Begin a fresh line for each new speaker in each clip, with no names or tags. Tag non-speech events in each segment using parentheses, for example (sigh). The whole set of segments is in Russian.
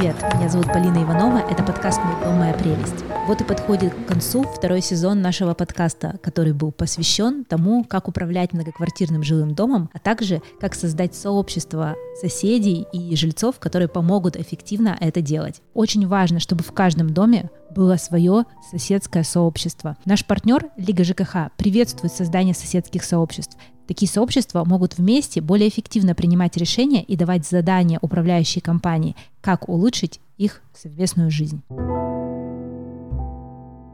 привет! Меня зовут Полина Иванова, это подкаст «Мой дом, моя прелесть». Вот и подходит к концу второй сезон нашего подкаста, который был посвящен тому, как управлять многоквартирным жилым домом, а также как создать сообщество соседей и жильцов, которые помогут эффективно это делать. Очень важно, чтобы в каждом доме было свое соседское сообщество. Наш партнер Лига ЖКХ приветствует создание соседских сообществ. Такие сообщества могут вместе более эффективно принимать решения и давать задания управляющей компании, как улучшить их совместную жизнь.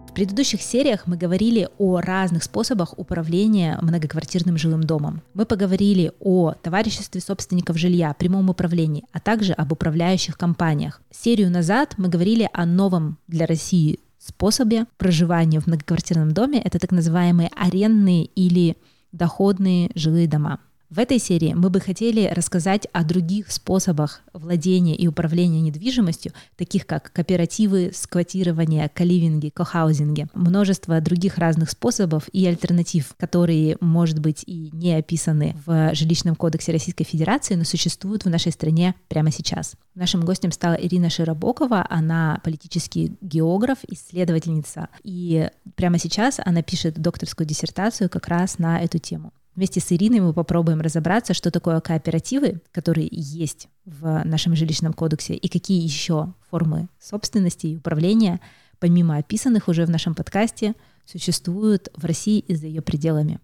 В предыдущих сериях мы говорили о разных способах управления многоквартирным жилым домом. Мы поговорили о товариществе собственников жилья, прямом управлении, а также об управляющих компаниях. Серию назад мы говорили о новом для России способе проживания в многоквартирном доме. Это так называемые арендные или доходные жилые дома. В этой серии мы бы хотели рассказать о других способах владения и управления недвижимостью, таких как кооперативы, сквотирование, каливинги, кохаузинги, множество других разных способов и альтернатив, которые, может быть, и не описаны в жилищном кодексе Российской Федерации, но существуют в нашей стране прямо сейчас. Нашим гостем стала Ирина Широбокова, она политический географ, исследовательница, и прямо сейчас она пишет докторскую диссертацию как раз на эту тему. Вместе с Ириной мы попробуем разобраться, что такое кооперативы, которые есть в нашем жилищном кодексе, и какие еще формы собственности и управления, помимо описанных уже в нашем подкасте, существуют в России и за ее пределами.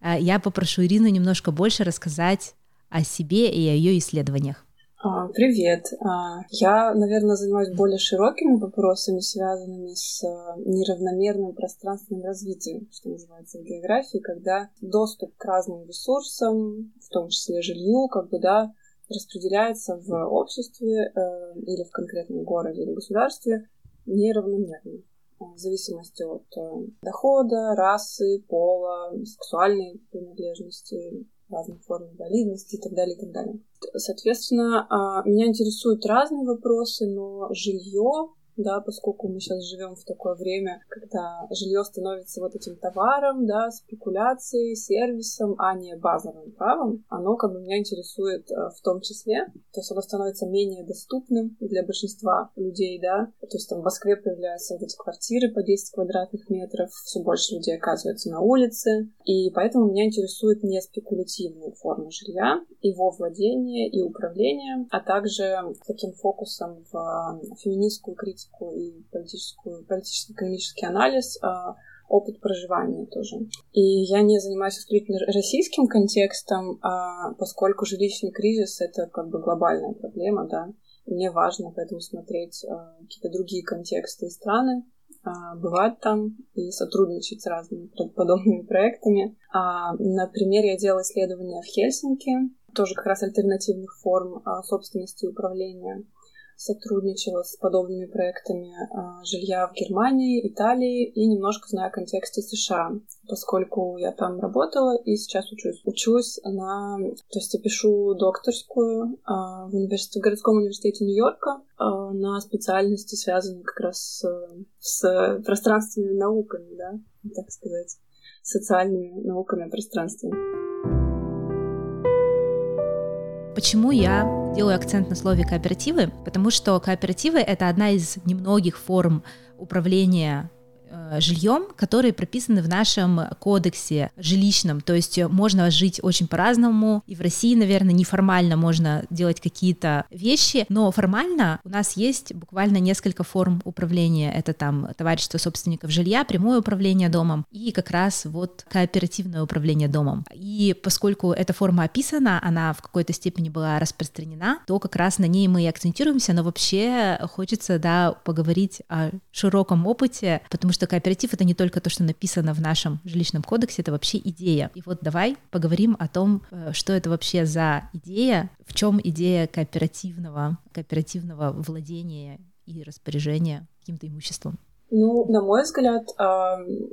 А я попрошу Ирину немножко больше рассказать о себе и о ее исследованиях.
А, привет. А, я, наверное, занимаюсь более широкими вопросами, связанными с а, неравномерным пространственным развитием, что называется в географии, когда доступ к разным ресурсам, в том числе жилью, как бы, да, распределяется в обществе э, или в конкретном городе или государстве неравномерно в зависимости от э, дохода, расы, пола, сексуальной принадлежности, разных форм инвалидности и так далее, и так далее. Соответственно, а, меня интересуют разные вопросы, но жилье да, поскольку мы сейчас живем в такое время, когда жилье становится вот этим товаром, да, спекуляцией, сервисом, а не базовым правом, оно как бы меня интересует э, в том числе, то есть оно становится менее доступным для большинства людей, да, то есть там в Москве появляются вот эти квартиры по 10 квадратных метров, все больше людей оказывается на улице, и поэтому меня интересует не спекулятивные формы жилья, его владение и управление, а также таким фокусом в э, феминистскую критику политику и политическую, политическо-экономический анализ, а, опыт проживания тоже. И я не занимаюсь исключительно российским контекстом, а поскольку жилищный кризис — это как бы глобальная проблема, да, мне важно поэтому смотреть а, какие-то другие контексты и страны, бывать там и сотрудничать с разными подобными проектами. Например, я делала исследования в Хельсинки, тоже как раз альтернативных форм собственности и управления сотрудничала с подобными проектами а, жилья в Германии, Италии и немножко знаю о контексте США, поскольку я там работала и сейчас учусь. Учусь на... То есть я пишу докторскую а, в, университете, в городском университете Нью-Йорка а, на специальности, связанной как раз с, с пространственными науками, да, так сказать, социальными науками о пространстве.
Почему я делаю акцент на слове кооперативы? Потому что кооперативы — это одна из немногих форм управления жильем, которые прописаны в нашем кодексе жилищном. То есть можно жить очень по-разному. И в России, наверное, неформально можно делать какие-то вещи, но формально у нас есть буквально несколько форм управления. Это там товарищество собственников жилья, прямое управление домом и как раз вот кооперативное управление домом. И поскольку эта форма описана, она в какой-то степени была распространена, то как раз на ней мы и акцентируемся, но вообще хочется, да, поговорить о широком опыте, потому что что кооператив это не только то, что написано в нашем жилищном кодексе, это вообще идея. И вот давай поговорим о том, э, что это вообще за идея, в чем идея кооперативного, кооперативного владения и распоряжения каким-то имуществом.
Ну, на мой взгляд,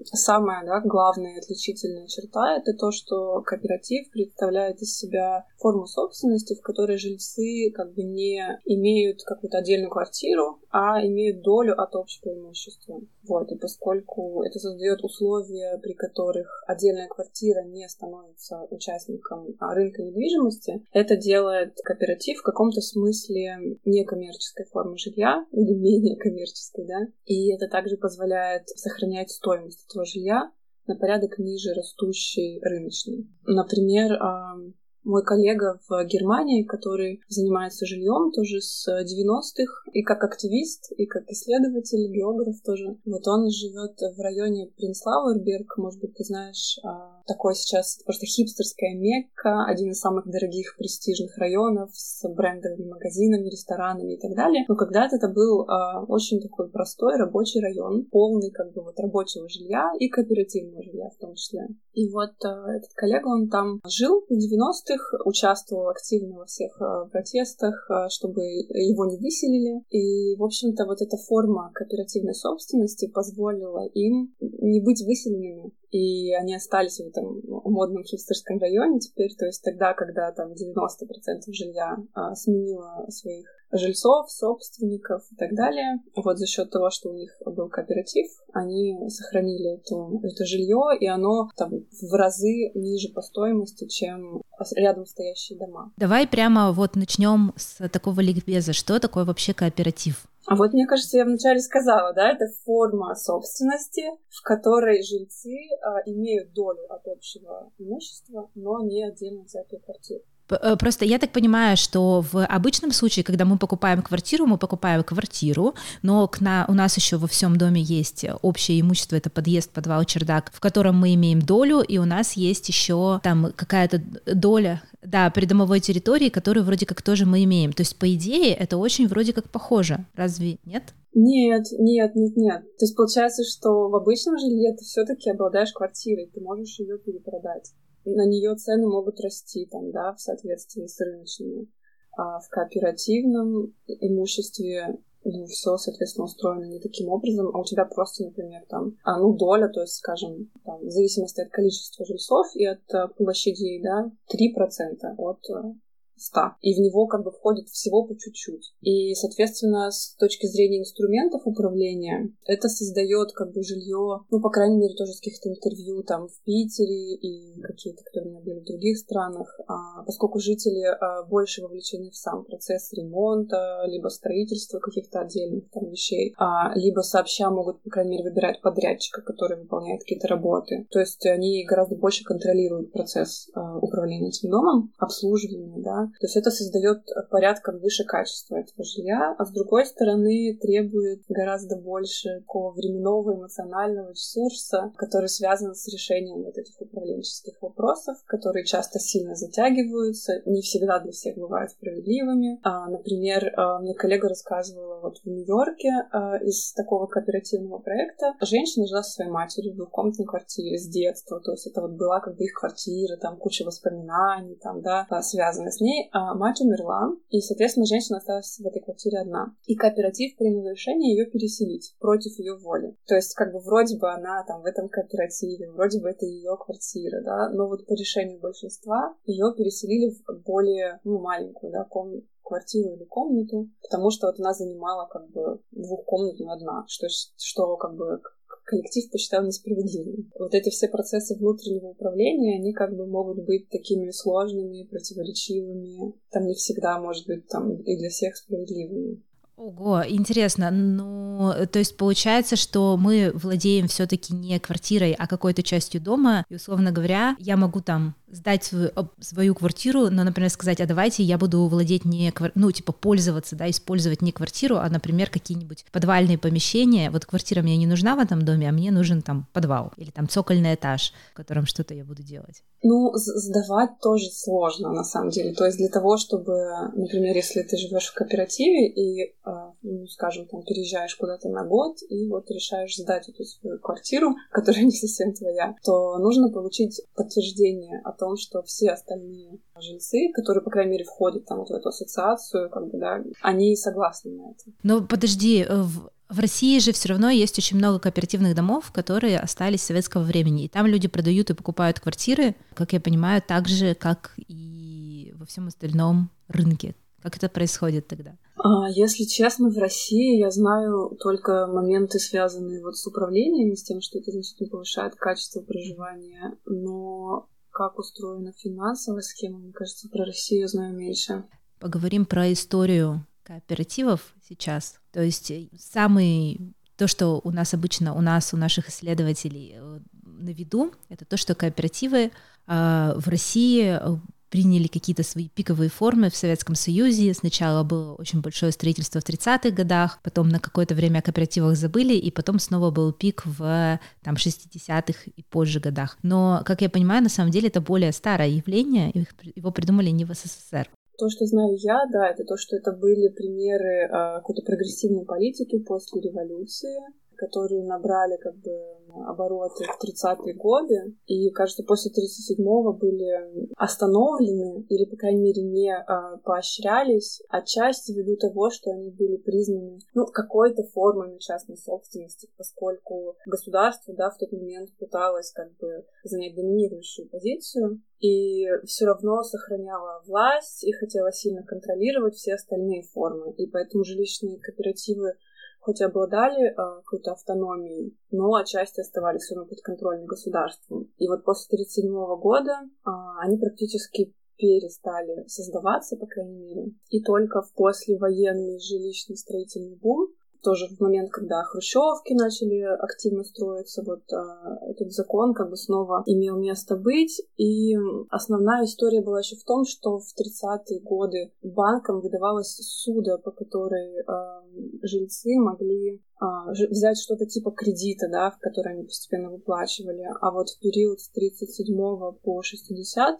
самая да, главная отличительная черта — это то, что кооператив представляет из себя форму собственности, в которой жильцы как бы не имеют какую-то отдельную квартиру, а имеют долю от общего имущества. Вот, и поскольку это создает условия, при которых отдельная квартира не становится участником рынка недвижимости, это делает кооператив в каком-то смысле некоммерческой формы жилья или менее коммерческой, да, и это также позволяет сохранять стоимость этого жилья на порядок ниже растущей рыночной. Например, мой коллега в Германии, который занимается жильем тоже с 90-х, и как активист, и как исследователь, географ тоже. Вот он живет в районе Принслауэрберг, может быть, ты знаешь, такой сейчас просто хипстерская Мекка, один из самых дорогих престижных районов с брендовыми магазинами, ресторанами и так далее. Но когда-то это был э, очень такой простой рабочий район, полный как бы вот рабочего жилья и кооперативного жилья в том числе. И вот э, этот коллега, он там жил в 90-х, участвовал активно во всех э, протестах, э, чтобы его не выселили. И, в общем-то, вот эта форма кооперативной собственности позволила им не быть выселенными и они остались в этом модном хипстерском районе теперь, то есть тогда, когда там 90% жилья а, сменило своих жильцов, собственников и так далее. Вот за счет того, что у них был кооператив, они сохранили эту, это жилье, и оно там в разы ниже по стоимости, чем рядом стоящие дома.
Давай прямо вот начнем с такого ликбеза. Что такое вообще кооператив?
А вот, мне кажется, я вначале сказала, да, это форма собственности, в которой жильцы а, имеют долю от общего имущества, но не отдельно взятую квартиру.
Э, просто я так понимаю, что в обычном случае, когда мы покупаем квартиру, мы покупаем квартиру, но к на, у нас еще во всем доме есть общее имущество, это подъезд, подвал, чердак, в котором мы имеем долю, и у нас есть еще там какая-то доля, да, придомовой территории, которую вроде как тоже мы имеем. То есть, по идее, это очень вроде как похоже. Разве нет?
Нет, нет, нет, нет. То есть получается, что в обычном жилье ты все-таки обладаешь квартирой, ты можешь ее перепродать на нее цены могут расти там, да, в соответствии с рыночными. А в кооперативном имуществе ну, все, соответственно, устроено не таким образом, а у тебя просто, например, там, а, ну, доля, то есть, скажем, там, в зависимости от количества жильцов и от а, площадей, да, 3% от а, 100, и в него как бы входит всего по чуть-чуть. И, соответственно, с точки зрения инструментов управления, это создает как бы жилье, ну, по крайней мере, тоже с каких-то интервью там в Питере и какие-то, которые у меня были в других странах, а, поскольку жители а, больше вовлечены в сам процесс ремонта, либо строительства каких-то отдельных там вещей, а, либо сообща могут, по крайней мере, выбирать подрядчика, который выполняет какие-то работы. То есть они гораздо больше контролируют процесс а, управления этим домом, обслуживания, да, то есть это создает порядком выше качества этого жилья, а с другой стороны требует гораздо больше такого временного эмоционального ресурса, который связан с решением вот этих управленческих вопросов, которые часто сильно затягиваются, не всегда для всех бывают справедливыми. А, например, а, мне коллега рассказывала вот в Нью-Йорке а, из такого кооперативного проекта женщина жила со своей матерью в двухкомнатной квартире с детства, то есть это вот была как бы их квартира, там куча воспоминаний, там, да, связанных с ней, а, мать умерла, и, соответственно, женщина осталась в этой квартире одна. И кооператив принял решение ее переселить против ее воли. То есть, как бы, вроде бы она там в этом кооперативе, вроде бы это ее квартира, да, но вот по решению большинства ее переселили в более, ну, маленькую, да, комнату квартиру или комнату, потому что вот она занимала как бы двухкомнатную одна, что, что как бы коллектив посчитал несправедливым. Вот эти все процессы внутреннего управления, они как бы могут быть такими сложными, противоречивыми. Там не всегда, может быть, там и для всех справедливыми.
Ого, интересно. Ну, то есть получается, что мы владеем все-таки не квартирой, а какой-то частью дома. И, условно говоря, я могу там сдать свою, свою квартиру, но, например, сказать, а давайте я буду владеть не, ну, типа пользоваться, да, использовать не квартиру, а, например, какие-нибудь подвальные помещения. Вот квартира мне не нужна в этом доме, а мне нужен там подвал или там цокольный этаж, в котором что-то я буду делать.
Ну, сдавать тоже сложно, на самом деле. То есть для того, чтобы, например, если ты живешь в кооперативе и, а, ну, скажем, там переезжаешь куда-то на год и вот решаешь сдать эту свою квартиру, (laughs) которая не совсем твоя, то нужно получить подтверждение от том, что все остальные жильцы, которые, по крайней мере, входят там вот в эту ассоциацию, как бы, да, они согласны на это.
Но подожди, В России же все равно есть очень много кооперативных домов, которые остались с советского времени. И там люди продают и покупают квартиры, как я понимаю, так же, как и во всем остальном рынке. Как это происходит тогда?
А, если честно, в России я знаю только моменты, связанные вот с управлением, с тем, что это значительно повышает качество проживания, но как устроена финансовая схема, мне кажется, про Россию знаю меньше.
Поговорим про историю кооперативов сейчас. То есть э, самый то, что у нас обычно, у нас, у наших исследователей э, на виду, это то, что кооперативы э, в России э, приняли какие-то свои пиковые формы в Советском Союзе. Сначала было очень большое строительство в 30-х годах, потом на какое-то время о кооперативах забыли, и потом снова был пик в там, 60-х и позже годах. Но, как я понимаю, на самом деле это более старое явление, его придумали не в СССР.
То, что знаю я, да, это то, что это были примеры э, какой-то прогрессивной политики после революции, которые набрали как бы обороты в 30-е годы, и, кажется, после 37-го были остановлены или, по крайней мере, не а, поощрялись, отчасти ввиду того, что они были признаны ну, какой-то формой частной собственности, поскольку государство да, в тот момент пыталось как бы занять доминирующую позицию, и все равно сохраняла власть и хотела сильно контролировать все остальные формы. И поэтому жилищные кооперативы хоть и обладали э, какой-то автономией, но отчасти оставались все равно под контролем государства. И вот после 1937 года э, они практически перестали создаваться, по крайней мере. И только в послевоенный жилищный строительный бум тоже в момент, когда хрущевки начали активно строиться, вот а, этот закон как бы снова имел место быть. И основная история была еще в том, что в 30-е годы банкам выдавалась суда, по которой а, жильцы могли взять что-то типа кредита, да, в который они постепенно выплачивали. А вот в период с 37 по 60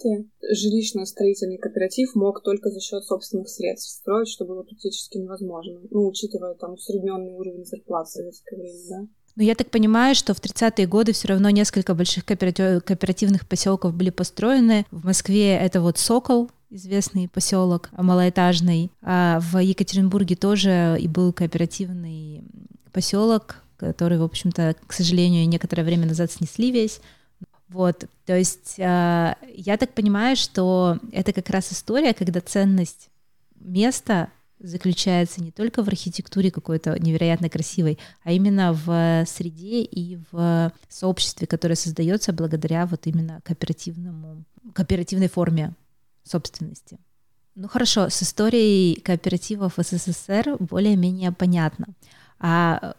жилищно-строительный кооператив мог только за счет собственных средств строить, что было практически невозможно. Ну, учитывая там усредненный уровень зарплат в советское время, да.
Но я так понимаю, что в 30-е годы все равно несколько больших кооперативных поселков были построены. В Москве это вот Сокол, известный поселок малоэтажный. А в Екатеринбурге тоже и был кооперативный поселок, который, в общем-то, к сожалению, некоторое время назад снесли весь. Вот, то есть э, я так понимаю, что это как раз история, когда ценность места заключается не только в архитектуре какой-то невероятно красивой, а именно в среде и в сообществе, которое создается благодаря вот именно кооперативному, кооперативной форме собственности. Ну хорошо, с историей кооперативов СССР более-менее понятно. А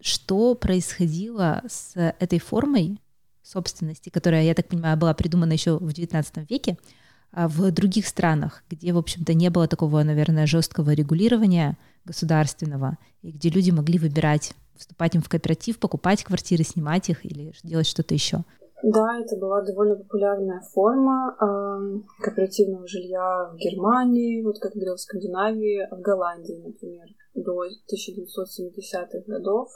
что происходило с этой формой собственности, которая, я так понимаю, была придумана еще в XIX веке, а в других странах, где, в общем-то, не было такого, наверное, жесткого регулирования государственного, и где люди могли выбирать, вступать им в кооператив, покупать квартиры, снимать их или делать что-то еще.
Да, это была довольно популярная форма э, кооперативного жилья в Германии, вот как говорил в Скандинавии, в Голландии, например до 1970-х годов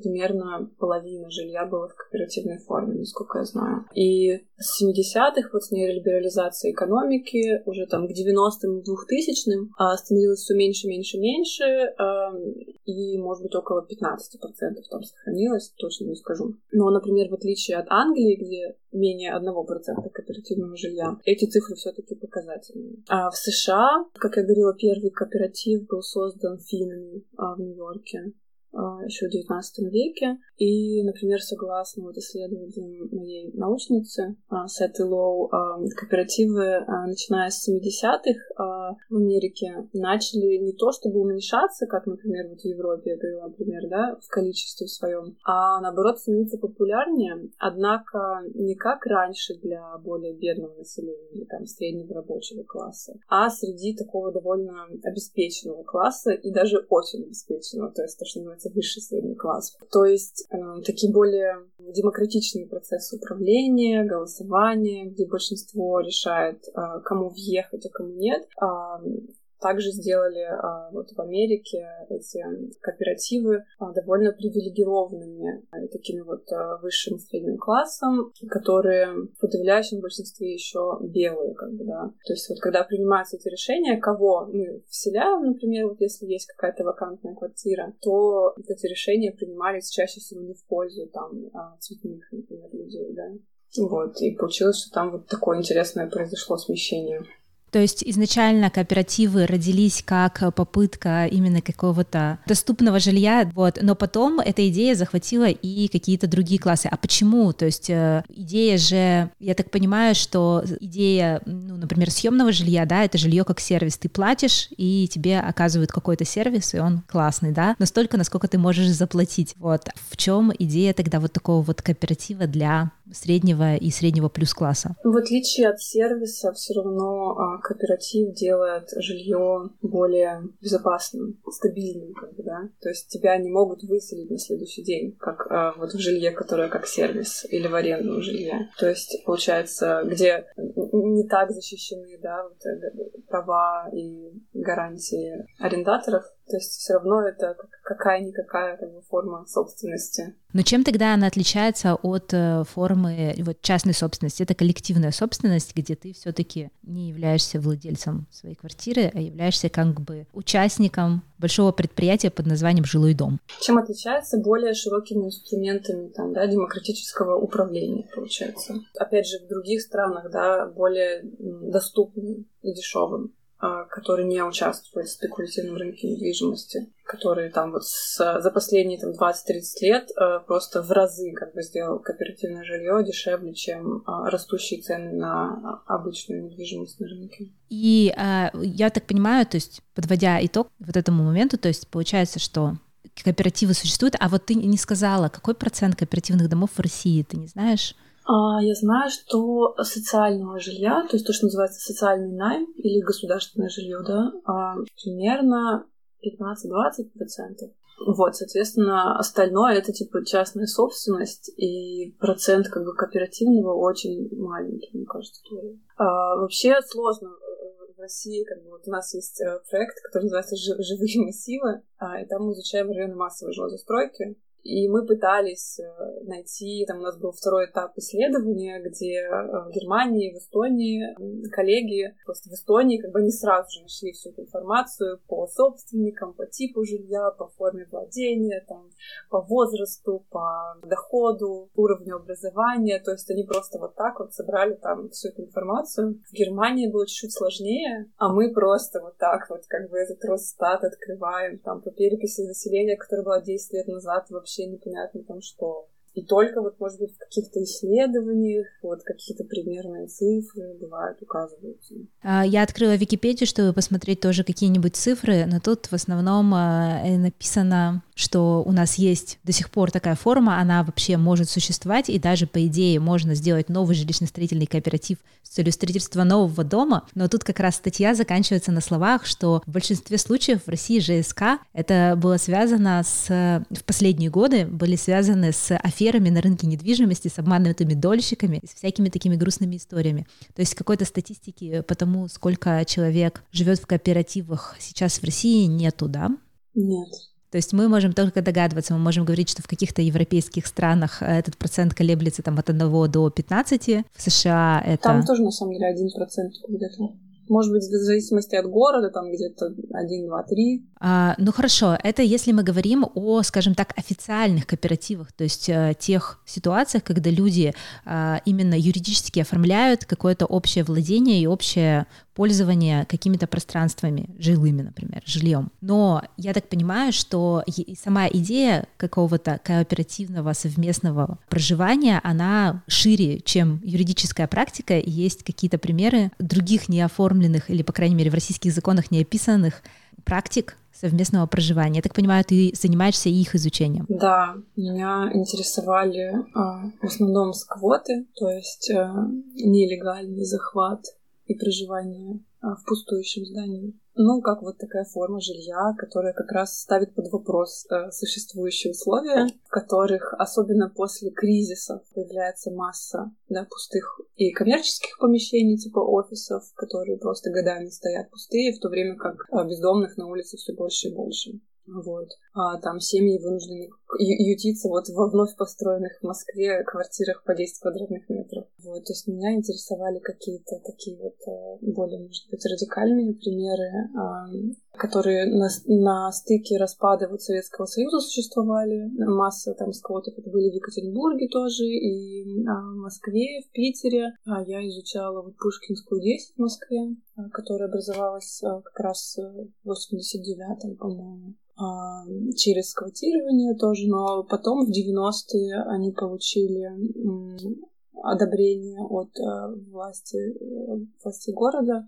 примерно половина жилья было в кооперативной форме, насколько я знаю. И с 70-х, вот с нейролиберализацией экономики, уже там к 90-м, 2000-м а, становилось все меньше, меньше, меньше, и, может быть, около 15% там сохранилось, точно не скажу. Но, например, в отличие от Англии, где менее 1% кооперативного жилья, эти цифры все-таки показательные. А в США, как я говорила, первый кооператив был создан финнами а, в Нью-Йорке еще в XIX веке. И, например, согласно вот исследованиям моей научницы а, Сеты Лоу, а, кооперативы, начиная с 70-х в Америке, начали не то чтобы уменьшаться, как, например, вот в Европе, я привела например, да, в количестве своем, а наоборот становиться популярнее, однако не как раньше для более бедного населения или там среднего рабочего класса, а среди такого довольно обеспеченного класса и даже очень обеспеченного, то есть то, что называется называется высший средний класс. То есть э, такие более демократичные процессы управления, голосования, где большинство решает, э, кому въехать, а кому нет. Э, также сделали а, вот в Америке эти кооперативы а, довольно привилегированными, а, такими вот высшим средним классом, которые в подавляющем большинстве еще белые, как бы, да. То есть вот когда принимаются эти решения, кого мы вселяем, например, вот если есть какая-то вакантная квартира, то эти решения принимались чаще всего не в пользу там цветных, например, людей, да. Вот, и получилось, что там вот такое интересное произошло смещение.
То есть изначально кооперативы родились как попытка именно какого-то доступного жилья, вот, но потом эта идея захватила и какие-то другие классы. А почему? То есть э, идея же, я так понимаю, что идея, ну, например, съемного жилья, да, это жилье как сервис. Ты платишь, и тебе оказывают какой-то сервис, и он классный, да, настолько, насколько ты можешь заплатить. Вот. В чем идея тогда вот такого вот кооператива для среднего и среднего плюс класса?
В отличие от сервиса, все равно а, кооператив делает жилье более безопасным, стабильным, как бы, да. То есть тебя не могут выселить на следующий день, как а, вот в жилье, которое как сервис, или в арендном жилье. То есть, получается, где не так защищены, да, вот, э, права и гарантии арендаторов, то есть все равно это какая-никакая как форма собственности.
Но чем тогда она отличается от э, формы вот, частной собственности? Это коллективная собственность, где ты все-таки не являешься владельцем своей квартиры, а являешься как бы участником большого предприятия под названием «Жилой дом».
Чем отличается более широкими инструментами там, да, демократического управления, получается. Опять же, в других странах да, более доступным и дешевым. Которые не участвуют в спекулятивном рынке недвижимости, которые там вот с, за последние там 20-30 лет э, просто в разы как бы сделал кооперативное жилье дешевле, чем э, растущие цены на обычную недвижимость на рынке.
И э, я так понимаю, то есть подводя итог вот этому моменту, то есть получается, что кооперативы существуют, а вот ты не сказала, какой процент кооперативных домов в России, ты не знаешь?
А, я знаю, что социального жилья, то есть то, что называется социальный найм или государственное жилье, да, а, примерно 15-20%. Вот, соответственно, остальное это типа частная собственность, и процент как бы кооперативного очень маленький, мне кажется. А, вообще сложно э, в России, как бы вот у нас есть э, проект, который называется «Живые массивы», а, и там мы изучаем районы массовой жилой застройки, и мы пытались э, найти, там у нас был второй этап исследования, где э, в Германии, в Эстонии коллеги просто в Эстонии как бы не сразу же нашли всю эту информацию по собственникам, по типу жилья, по форме владения, там, по возрасту, по доходу, уровню образования. То есть они просто вот так вот собрали там всю эту информацию. В Германии было чуть-чуть сложнее, а мы просто вот так вот как бы этот Росстат открываем там по переписи населения, которая была 10 лет назад вообще вообще непонятно там что. И только вот, может быть, в каких-то исследованиях вот какие-то примерные цифры бывают, указываются.
А, я открыла Википедию, чтобы посмотреть тоже какие-нибудь цифры, но тут в основном а, написано что у нас есть до сих пор такая форма, она вообще может существовать, и даже по идее можно сделать новый жилищно-строительный кооператив с целью строительства нового дома, но тут как раз статья заканчивается на словах, что в большинстве случаев в России ЖСК это было связано с, в последние годы были связаны с аферами на рынке недвижимости, с обманутыми дольщиками, с всякими такими грустными историями. То есть какой-то статистики по тому, сколько человек живет в кооперативах сейчас в России, нету, да?
Нет.
То есть мы можем только догадываться, мы можем говорить, что в каких-то европейских странах э, этот процент колеблется там от 1 до 15, в США это...
Там тоже, на самом деле, 1% где-то. Может быть, в зависимости от города, там где-то 1, 2, 3.
А, ну хорошо, это если мы говорим о, скажем так, официальных кооперативах, то есть а, тех ситуациях, когда люди а, именно юридически оформляют какое-то общее владение и общее пользование какими-то пространствами, жилыми, например, жильем. Но я так понимаю, что сама идея какого-то кооперативного совместного проживания, она шире, чем юридическая практика, есть какие-то примеры других неоформленных или, по крайней мере, в российских законах не описанных практик совместного проживания. Я так понимаю, ты занимаешься их изучением.
Да, меня интересовали а, в основном сквоты, то есть а, нелегальный захват и проживания а, в пустующем здании. Ну, как вот такая форма жилья, которая как раз ставит под вопрос э, существующие условия, в которых, особенно после кризисов, появляется масса да, пустых и коммерческих помещений, типа офисов, которые просто годами стоят пустые, в то время как э, бездомных на улице все больше и больше. Вот. А там семьи вынуждены ютиться вот во вновь построенных в Москве квартирах по 10 квадратных метров. Вот. То есть меня интересовали какие-то такие вот э, более, может быть, радикальные примеры, которые на, на стыке распада вот Советского Союза существовали. Масса там сквотов это были в Екатеринбурге тоже, и а, в Москве, в Питере. А я изучала вот Пушкинскую 10 в Москве, которая образовалась а, как раз в 89-м, по-моему через сквотирование тоже, но потом в 90-е они получили одобрение от власти, э, власти города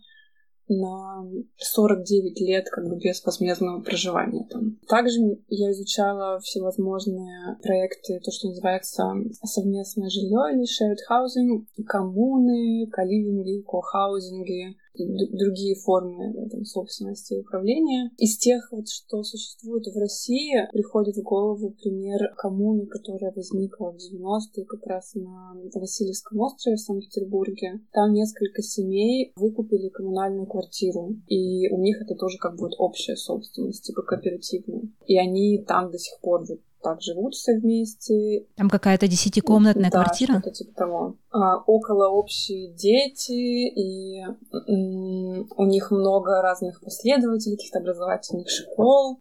на 49 лет как бы безвозмездного проживания там. Также я изучала всевозможные проекты, то, что называется совместное жилье или shared housing, коммуны, каливинги, кохаузинги, другие формы там, собственности и управления. Из тех, вот, что существует в России, приходит в голову пример коммуны, которая возникла в 90-е как раз на Васильевском острове в Санкт-Петербурге. Там несколько семей выкупили коммунальную квартиру, и у них это тоже как вот общая собственность, типа кооперативная. И они там до сих пор вот так живут все вместе.
Там какая-то десятикомнатная да, квартира?
что-то типа того. А, около общие дети, и у них много разных последователей, каких-то образовательных школ.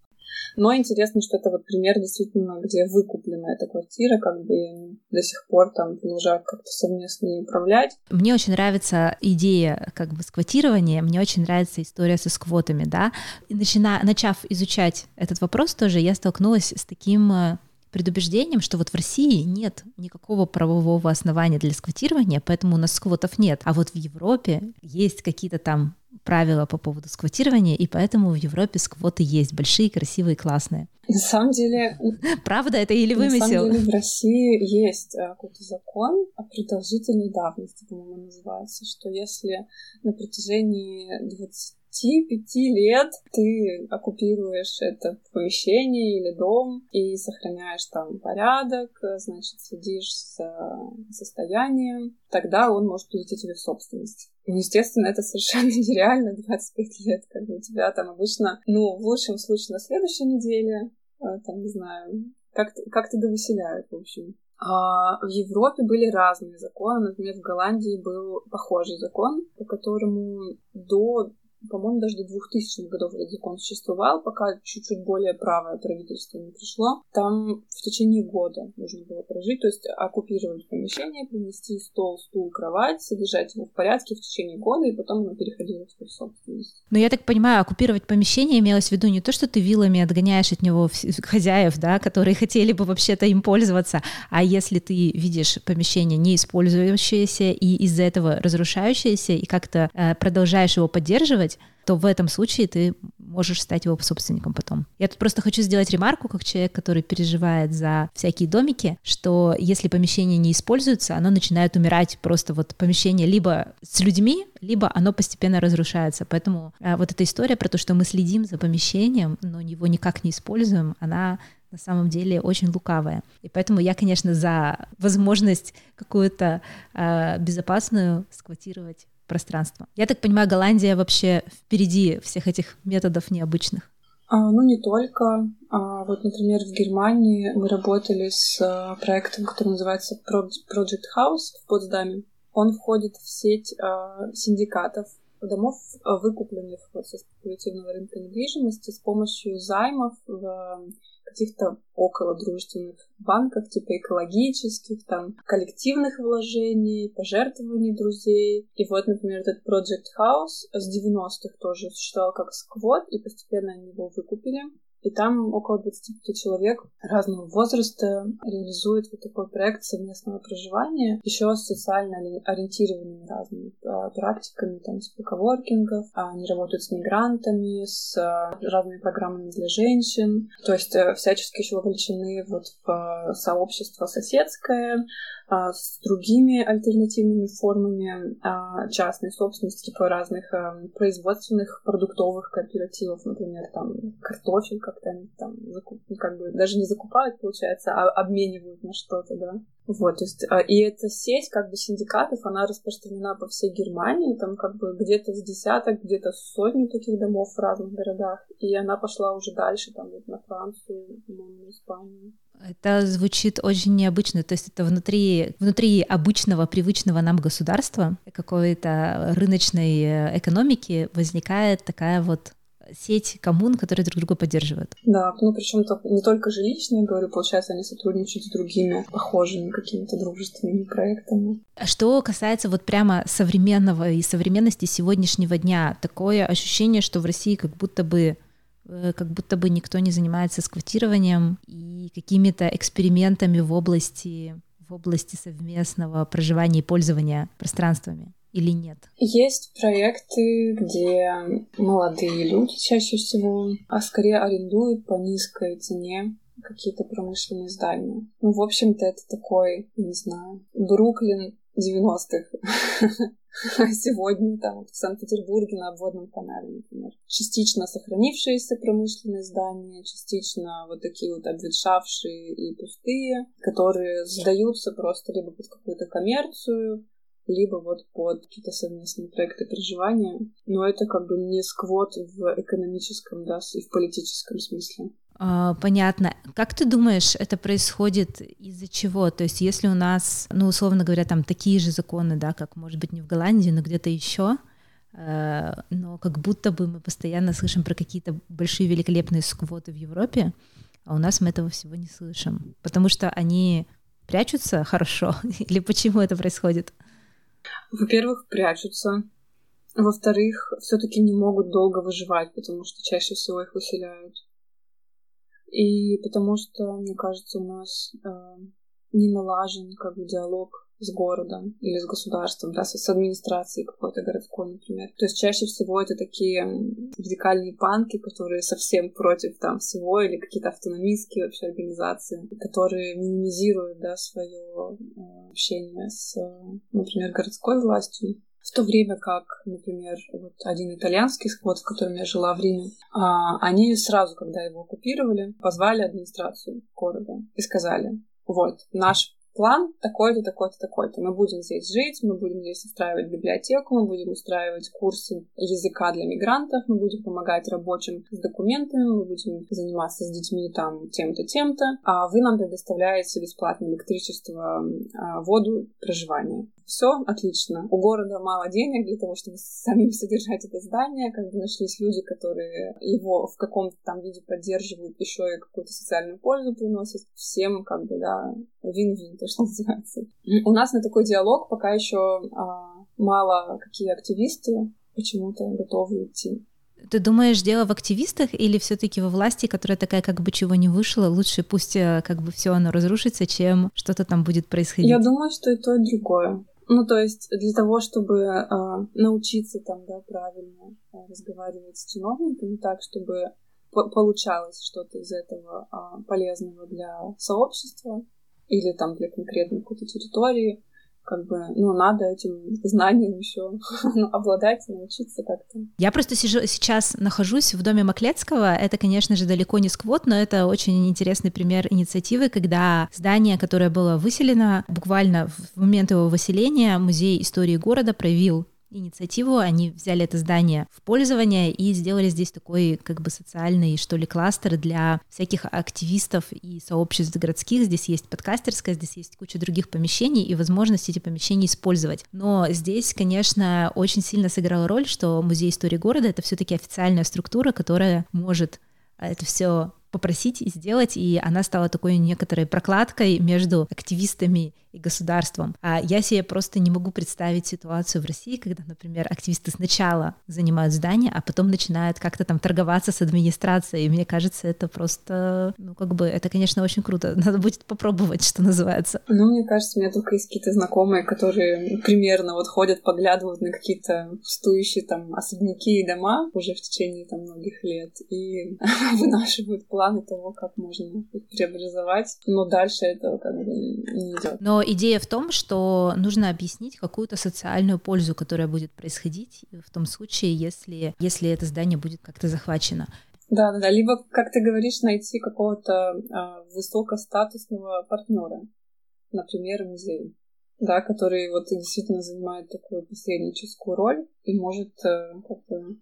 Но интересно, что это вот пример действительно, где выкуплена эта квартира, как бы до сих пор там продолжают как-то совместно управлять.
Мне очень нравится идея как бы сквотирования, мне очень нравится история со сквотами, да. И начина... начав изучать этот вопрос тоже, я столкнулась с таким э, предубеждением, что вот в России нет никакого правового основания для сквотирования, поэтому у нас сквотов нет. А вот в Европе есть какие-то там правила по поводу сквотирования, и поэтому в Европе сквоты есть большие, красивые, классные.
На самом деле... (laughs)
Правда это или вымысел? На
самом деле в России есть э, какой-то закон о продолжительной давности, по-моему, называется, что если на протяжении 20 пяти лет ты оккупируешь это помещение или дом и сохраняешь там порядок, значит, следишь за состоянием, тогда он может перейти тебе в собственность. Ну, естественно, это совершенно (laughs) нереально 25 лет, как бы у тебя там обычно, ну, в лучшем случае на следующей неделе, э, там, не знаю, как-то как довыселяют, в общем. А в Европе были разные законы. Например, в Голландии был похожий закон, по которому до по-моему, даже до 2000-х годов этот закон существовал, пока чуть-чуть более правое правительство не пришло. Там в течение года нужно было прожить, то есть оккупировать помещение, принести стол, стул, кровать, содержать его в порядке в течение года, и потом оно переходило в собственность.
Но я так понимаю, оккупировать помещение имелось в виду не то, что ты вилами отгоняешь от него хозяев, да, которые (laughs) хотели бы вообще-то им пользоваться, а если ты видишь помещение не использующееся и из-за этого разрушающееся, и как-то э, продолжаешь его поддерживать, делать, то в этом случае ты можешь стать его собственником потом. Я тут просто хочу сделать ремарку, как человек, который переживает за всякие домики, что если помещение не используется, оно начинает умирать просто вот помещение либо с людьми, либо оно постепенно разрушается. Поэтому а, вот эта история про то, что мы следим за помещением, но его никак не используем, она на самом деле очень лукавая. И поэтому я, конечно, за возможность какую-то э, безопасную сквотировать пространство. Я так понимаю, Голландия вообще впереди всех этих методов необычных.
А, ну, не только. А, вот, например, в Германии мы работали с а, проектом, который называется Project House в Потсдаме. Он входит в сеть синдикатов домов, а, выкупленных со спекулятивного рынка недвижимости с помощью займов в каких-то около дружественных банках, типа экологических, там, коллективных вложений, пожертвований друзей. И вот, например, этот Project House с 90-х тоже существовал как сквот, и постепенно они его выкупили. И там около 25 человек разного возраста реализуют вот такой проект совместного проживания, еще с социально ориентированными разными а, практиками, там, с коворкингов, а, они работают с мигрантами, с а, разными программами для женщин, то есть э, всячески еще вовлечены вот в сообщество соседское, с другими альтернативными формами частной собственности, типа разных а, производственных продуктовых кооперативов, например, там картофель как-то они там закуп... как бы даже не закупают, получается, а обменивают на что-то, да. Вот, то есть, и эта сеть как бы синдикатов, она распространена по всей Германии, там как бы где-то с десяток, где-то сотни таких домов в разных городах, и она пошла уже дальше, там, вот на Францию, на Испанию.
Это звучит очень необычно, то есть это внутри, внутри обычного, привычного нам государства, какой-то рыночной э, экономики возникает такая вот сеть коммун, которые друг друга поддерживают.
Да, ну причем не только жилищные, говорю, получается, они сотрудничают с другими похожими какими-то дружественными проектами.
А что касается вот прямо современного и современности сегодняшнего дня, такое ощущение, что в России как будто бы Э, как будто бы никто не занимается сквотированием и какими-то экспериментами в области, в области совместного проживания и пользования пространствами или нет?
Есть проекты, где молодые люди чаще всего, а скорее арендуют по низкой цене какие-то промышленные здания. Ну, в общем-то, это такой, не знаю, Бруклин 90-х. (laughs) сегодня там в Санкт-Петербурге на обводном канале, например. Частично сохранившиеся промышленные здания, частично вот такие вот обветшавшие и пустые, которые сдаются просто либо под какую-то коммерцию, либо вот под какие-то совместные проекты проживания. Но это как бы не сквот в экономическом, да, и в политическом смысле.
А, понятно. Как ты думаешь, это происходит из-за чего? То есть, если у нас, ну, условно говоря, там такие же законы, да, как, может быть, не в Голландии, но где-то еще, э, но как будто бы мы постоянно слышим про какие-то большие великолепные сквоты в Европе, а у нас мы этого всего не слышим, потому что они прячутся хорошо, (laughs) или почему это происходит?
Во-первых, прячутся. Во-вторых, все-таки не могут долго выживать, потому что чаще всего их выселяют. И потому что, мне кажется, у нас э, не налажен как бы диалог с городом или с государством, да, с, администрацией какой-то городской, например. То есть чаще всего это такие радикальные панки, которые совсем против там всего, или какие-то автономистские вообще организации, которые минимизируют, да, свое э, общение с, например, городской властью. В то время как, например, вот один итальянский сквот, в котором я жила в Риме, а, они сразу, когда его оккупировали, позвали администрацию города и сказали, вот, наш план такой-то, такой-то, такой-то. Мы будем здесь жить, мы будем здесь устраивать библиотеку, мы будем устраивать курсы языка для мигрантов, мы будем помогать рабочим с документами, мы будем заниматься с детьми там тем-то, тем-то, а вы нам предоставляете бесплатное электричество, а, воду, проживание. Все отлично. У города мало денег для того, чтобы самим содержать это здание. Как бы нашлись люди, которые его в каком-то там виде поддерживают, еще и какую-то социальную пользу приносят. Всем как бы, да, вин-вин то, что (laughs) называется. У нас на такой диалог пока еще а, мало какие активисты почему-то готовы идти.
Ты думаешь, дело в активистах или все-таки во власти, которая такая, как бы чего не вышло, лучше пусть э, как бы все оно разрушится, чем что-то там будет происходить?
Я думаю, что и то, и другое. Ну, то есть для того, чтобы э, научиться там, да, правильно э, разговаривать с чиновниками так, чтобы получалось что-то из этого э, полезного для сообщества, или там для конкретной какой-то территории, как бы, ну, надо этим знанием еще (laughs) ну, обладать, научиться как-то.
Я просто сижу, сейчас нахожусь в доме Маклецкого. Это, конечно же, далеко не сквот, но это очень интересный пример инициативы, когда здание, которое было выселено, буквально в момент его выселения Музей истории города проявил инициативу, они взяли это здание в пользование и сделали здесь такой как бы социальный, что ли, кластер для всяких активистов и сообществ городских. Здесь есть подкастерская, здесь есть куча других помещений и возможность эти помещения использовать. Но здесь, конечно, очень сильно сыграла роль, что Музей истории города — это все таки официальная структура, которая может это все попросить и сделать, и она стала такой некоторой прокладкой между активистами и государством. А я себе просто не могу представить ситуацию в России, когда, например, активисты сначала занимают здание, а потом начинают как-то там торговаться с администрацией. И мне кажется, это просто, ну, как бы, это, конечно, очень круто. (laughs) Надо будет попробовать, что называется.
Ну, мне кажется, у меня только есть какие-то знакомые, которые примерно вот ходят, поглядывают на какие-то пустующие там особняки и дома уже в течение там многих лет и (laughs) вынашивают планы того, как можно их преобразовать. Но дальше этого как бы не идет.
Но Идея в том, что нужно объяснить какую-то социальную пользу, которая будет происходить в том случае, если, если это здание будет как-то захвачено.
Да, да, да. Либо, как ты говоришь, найти какого-то э, высокостатусного партнера, например, музей, да, который вот действительно занимает такую посредническую роль и может э, как-то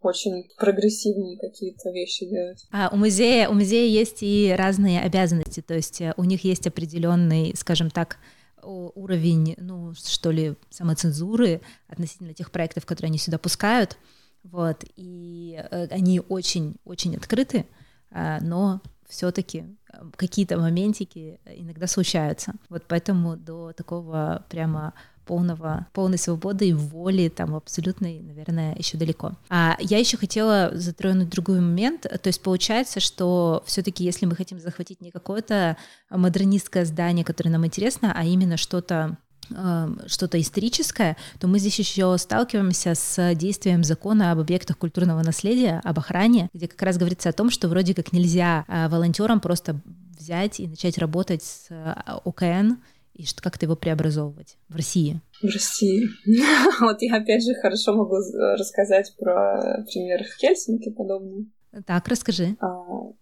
очень прогрессивные какие-то вещи делать.
А у музея, у музея есть и разные обязанности, то есть э, у них есть определенный, скажем так, уровень, ну, что ли, самоцензуры относительно тех проектов, которые они сюда пускают, вот, и э, они очень-очень открыты, а, но все-таки э, какие-то моментики иногда случаются. Вот поэтому до такого прямо полного, полной свободы и воли там абсолютной, наверное, еще далеко. А я еще хотела затронуть другой момент. То есть получается, что все-таки, если мы хотим захватить не какое-то модернистское здание, которое нам интересно, а именно что-то эм, что-то историческое, то мы здесь еще сталкиваемся с действием закона об объектах культурного наследия, об охране, где как раз говорится о том, что вроде как нельзя э, волонтерам просто взять и начать работать с э, ОКН и что, как-то его преобразовывать в России?
В России. (laughs) вот я опять же хорошо могу рассказать про пример в Хельсинки подобный.
Так, расскажи.
А,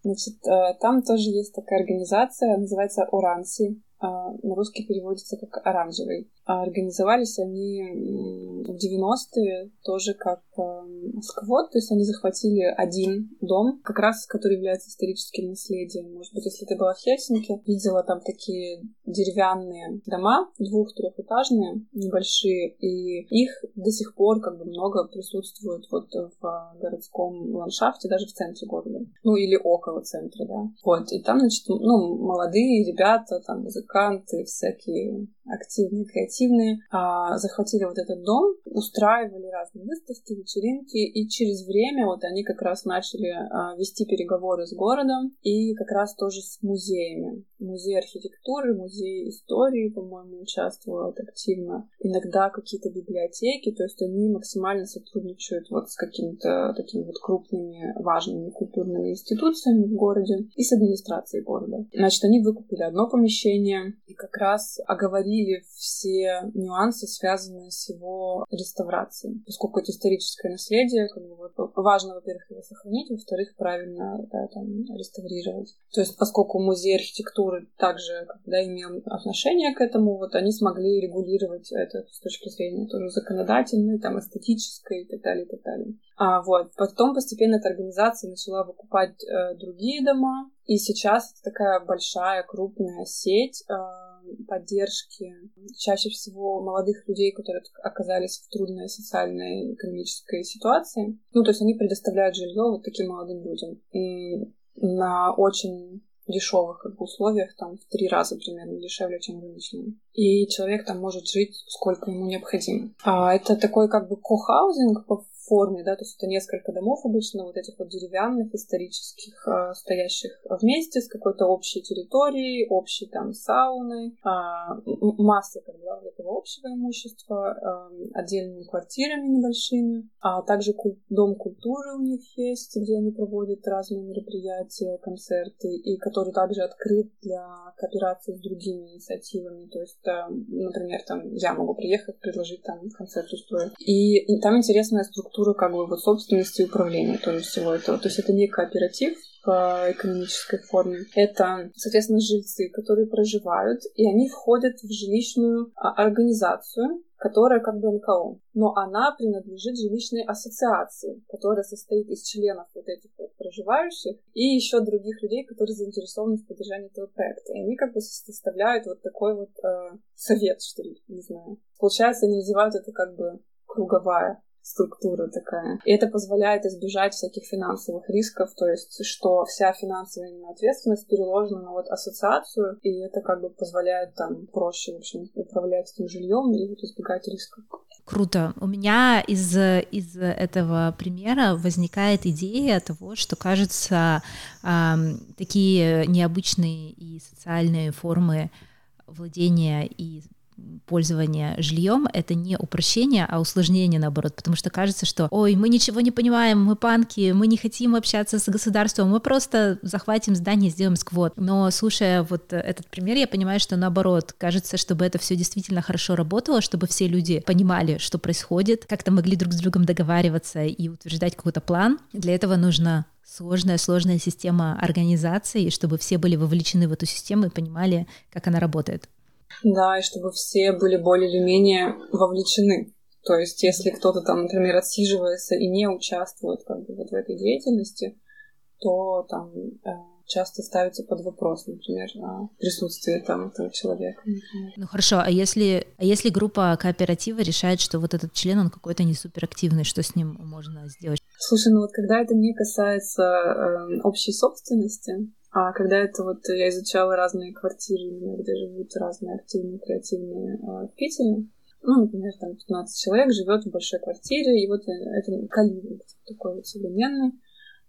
значит, э, там тоже есть такая организация, называется Оранси. А, на русский переводится как оранжевый. А организовались они в 90-е тоже как э, сквот, то есть они захватили один дом, как раз который является историческим наследием. Может быть, если ты была в Хельсинки, видела там такие деревянные дома, двух-трехэтажные, небольшие, и их до сих пор как бы много присутствует вот в городском ландшафте, даже в центре города. Ну, или около центра, да. Вот, и там, значит, ну, молодые ребята, там, музыканты, всякие активные, креативные, а, захватили вот этот дом, устраивали разные выставки, вечеринки, и через время вот они как раз начали а, вести переговоры с городом и как раз тоже с музеями. Музей архитектуры, музей истории, по-моему, участвуют активно. Иногда какие-то библиотеки, то есть они максимально сотрудничают вот с какими-то такими вот крупными, важными культурными институциями в городе и с администрацией города. Значит, они выкупили одно помещение и как раз оговорили все нюансы, связанные с его реставрацией. Поскольку это историческое наследие, как бы, вот, важно, во-первых, его сохранить, во-вторых, правильно да, там, реставрировать. То есть, поскольку музей архитектуры также да, имел отношение к этому, вот они смогли регулировать это с точки зрения тоже законодательной, там, эстетической и так далее, и так далее. А, вот. Потом постепенно эта организация начала выкупать э, другие дома, и сейчас это такая большая, крупная сеть э, поддержки чаще всего молодых людей, которые оказались в трудной социальной экономической ситуации. Ну, то есть они предоставляют жилье вот таким молодым людям. И на очень дешевых как бы, условиях, там в три раза примерно дешевле, чем рыночные. И человек там может жить сколько ему необходимо. А это такой как бы кохаузинг по форме, да, то есть это несколько домов обычно, вот этих вот деревянных, исторических, э, стоящих вместе с какой-то общей территорией, общей там сауной, э, массой как бы, этого общего имущества, э, отдельными квартирами небольшими, а также дом культуры у них есть, где они проводят разные мероприятия, концерты, и который также открыт для кооперации с другими инициативами, то есть, э, например, там я могу приехать, предложить там концерт устроить. И, и там интересная структура структура как бы вот собственности и управления тоже всего этого. То есть это не кооператив, по экономической форме. Это, соответственно, жильцы, которые проживают, и они входят в жилищную а, организацию, которая как бы НКО. Но она принадлежит жилищной ассоциации, которая состоит из членов вот этих вот проживающих и еще других людей, которые заинтересованы в поддержании этого проекта. И они как бы составляют вот такой вот э, совет, что ли, не знаю. Получается, они называют это как бы круговая структура такая. И это позволяет избежать всяких финансовых рисков, то есть что вся финансовая ответственность переложена на вот ассоциацию, и это как бы позволяет там проще, в общем, управлять этим жильем и вот избегать рисков.
Круто. У меня из, из этого примера возникает идея того, что, кажется, э, такие необычные и социальные формы владения и пользования жильем это не упрощение, а усложнение наоборот, потому что кажется, что ой, мы ничего не понимаем, мы панки, мы не хотим общаться с государством, мы просто захватим здание, сделаем сквот. Но слушая вот этот пример, я понимаю, что наоборот, кажется, чтобы это все действительно хорошо работало, чтобы все люди понимали, что происходит, как-то могли друг с другом договариваться и утверждать какой-то план. Для этого нужно сложная-сложная система организации, чтобы все были вовлечены в эту систему и понимали, как она работает.
Да, и чтобы все были более или менее вовлечены. То есть, если кто-то там, например, отсиживается и не участвует как бы вот в этой деятельности, то там э, часто ставится под вопрос, например, присутствие там этого человека.
Ну хорошо, а если, а если группа кооператива решает, что вот этот член, он какой-то не суперактивный, что с ним можно сделать?
Слушай, ну вот когда это не касается э, общей собственности, а когда это вот я изучала разные квартиры, где живут разные активные, креативные э, в Питере, ну, например, там 15 человек живет в большой квартире, и вот э, это каливинг такой вот современный,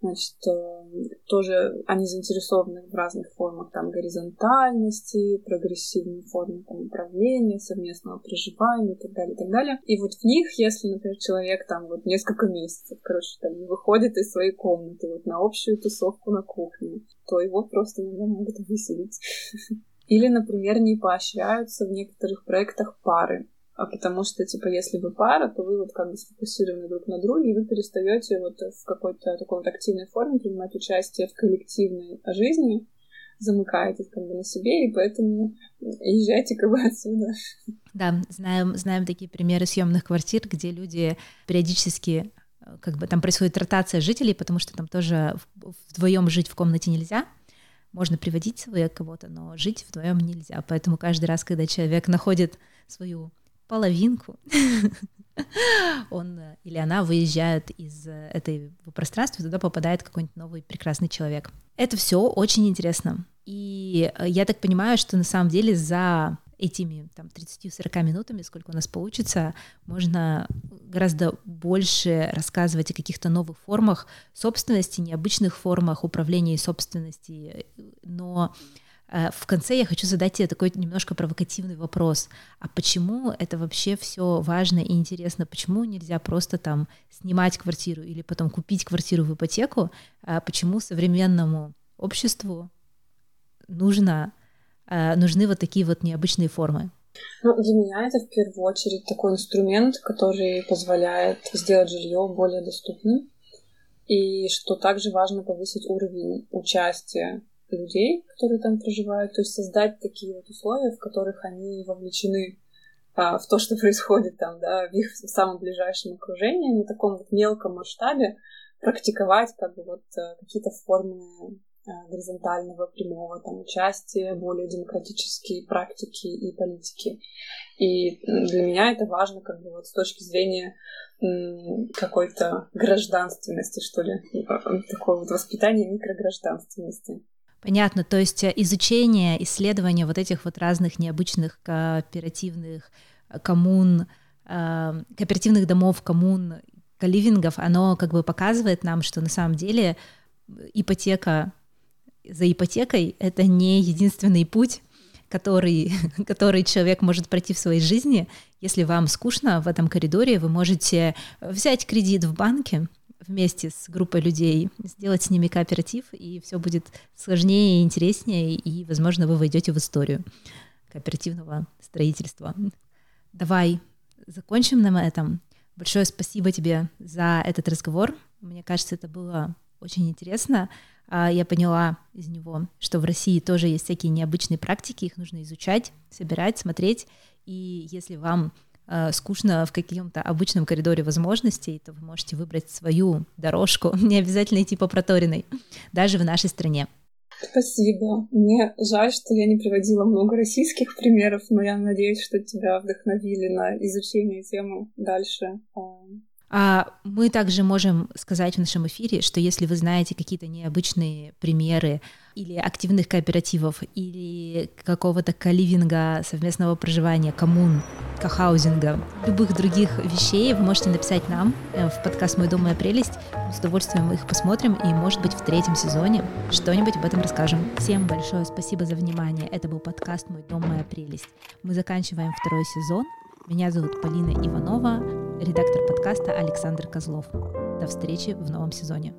Значит, э, тоже они заинтересованы в разных формах там горизонтальности, прогрессивной форме там, управления, совместного проживания и так далее, и так далее. И вот в них, если, например, человек там вот несколько месяцев, короче, там выходит из своей комнаты вот на общую тусовку на кухне, то его просто иногда могут (laughs) выселить. Или, например, не поощряются в некоторых проектах пары потому что, типа, если вы пара, то вы вот как бы сфокусированы друг на друге, и вы перестаете вот в какой-то такой вот активной форме принимать участие в коллективной жизни, замыкаетесь как бы на себе, и поэтому езжайте как бы (laughs) отсюда.
Да, знаем, знаем такие примеры съемных квартир, где люди периодически э, как бы там происходит ротация жителей, потому что там тоже вдвоем жить в комнате нельзя, можно приводить своего кого-то, но жить вдвоем нельзя. Поэтому каждый раз, когда человек находит свою половинку, (laughs) он э, или она выезжает из э, этого пространства, и туда попадает какой-нибудь новый прекрасный человек. Это все очень интересно. И э, я так понимаю, что на самом деле за этими там 30-40 минутами, сколько у нас получится, можно гораздо больше рассказывать о каких-то новых формах собственности, необычных формах управления собственности, но Э, в конце я хочу задать тебе такой немножко провокативный вопрос. А почему это вообще все важно и интересно? Почему нельзя просто там снимать квартиру или потом купить квартиру в ипотеку? А почему современному обществу нужно, э, нужны вот такие вот необычные формы?
Ну, для меня это в первую очередь такой инструмент, который позволяет сделать жилье более доступным. И что также важно повысить уровень участия людей, которые там проживают, то есть создать такие вот условия, в которых они вовлечены а, в то, что происходит там, да, в их самом ближайшем окружении, на таком вот мелком масштабе практиковать как бы вот а, какие-то формы а, горизонтального, прямого там участия, более демократические практики и политики. И для меня это важно как бы вот с точки зрения какой-то гражданственности, что ли, такое вот воспитание микрогражданственности.
Понятно, то есть э, изучение, исследование вот этих вот разных необычных кооперативных э, коммун, э, кооперативных домов, коммун, каливингов, оно как бы показывает нам, что на самом деле ипотека за ипотекой — это не единственный путь, который, (laughs) который человек может пройти в своей жизни. Если вам скучно в этом коридоре, вы можете взять кредит в банке, вместе с группой людей, сделать с ними кооператив, и все будет сложнее и интереснее, и, возможно, вы войдете в историю кооперативного строительства. Давай закончим на этом. Большое спасибо тебе за этот разговор. Мне кажется, это было очень интересно. А, я поняла из него, что в России тоже есть всякие необычные практики, их нужно изучать, собирать, смотреть. И если вам э, скучно в каком-то обычном коридоре возможностей, то вы можете выбрать свою дорожку, (laughs) не обязательно идти по проторенной, даже в нашей стране.
Спасибо. Мне жаль, что я не приводила много российских примеров, но я надеюсь, что тебя вдохновили на изучение темы дальше.
А мы также можем сказать в нашем эфире, что если вы знаете какие-то необычные примеры или активных кооперативов, или какого-то каливинга, совместного проживания, коммун, кохаузинга, любых других вещей, вы можете написать нам э, в подкаст «Мой дом, моя прелесть». С удовольствием их посмотрим, и, может быть, в третьем сезоне что-нибудь об этом расскажем. Всем большое спасибо за внимание. Это был подкаст «Мой дом, моя прелесть». Мы заканчиваем второй сезон. Меня зовут Полина Иванова, редактор подкаста Александр Козлов. До встречи в новом сезоне.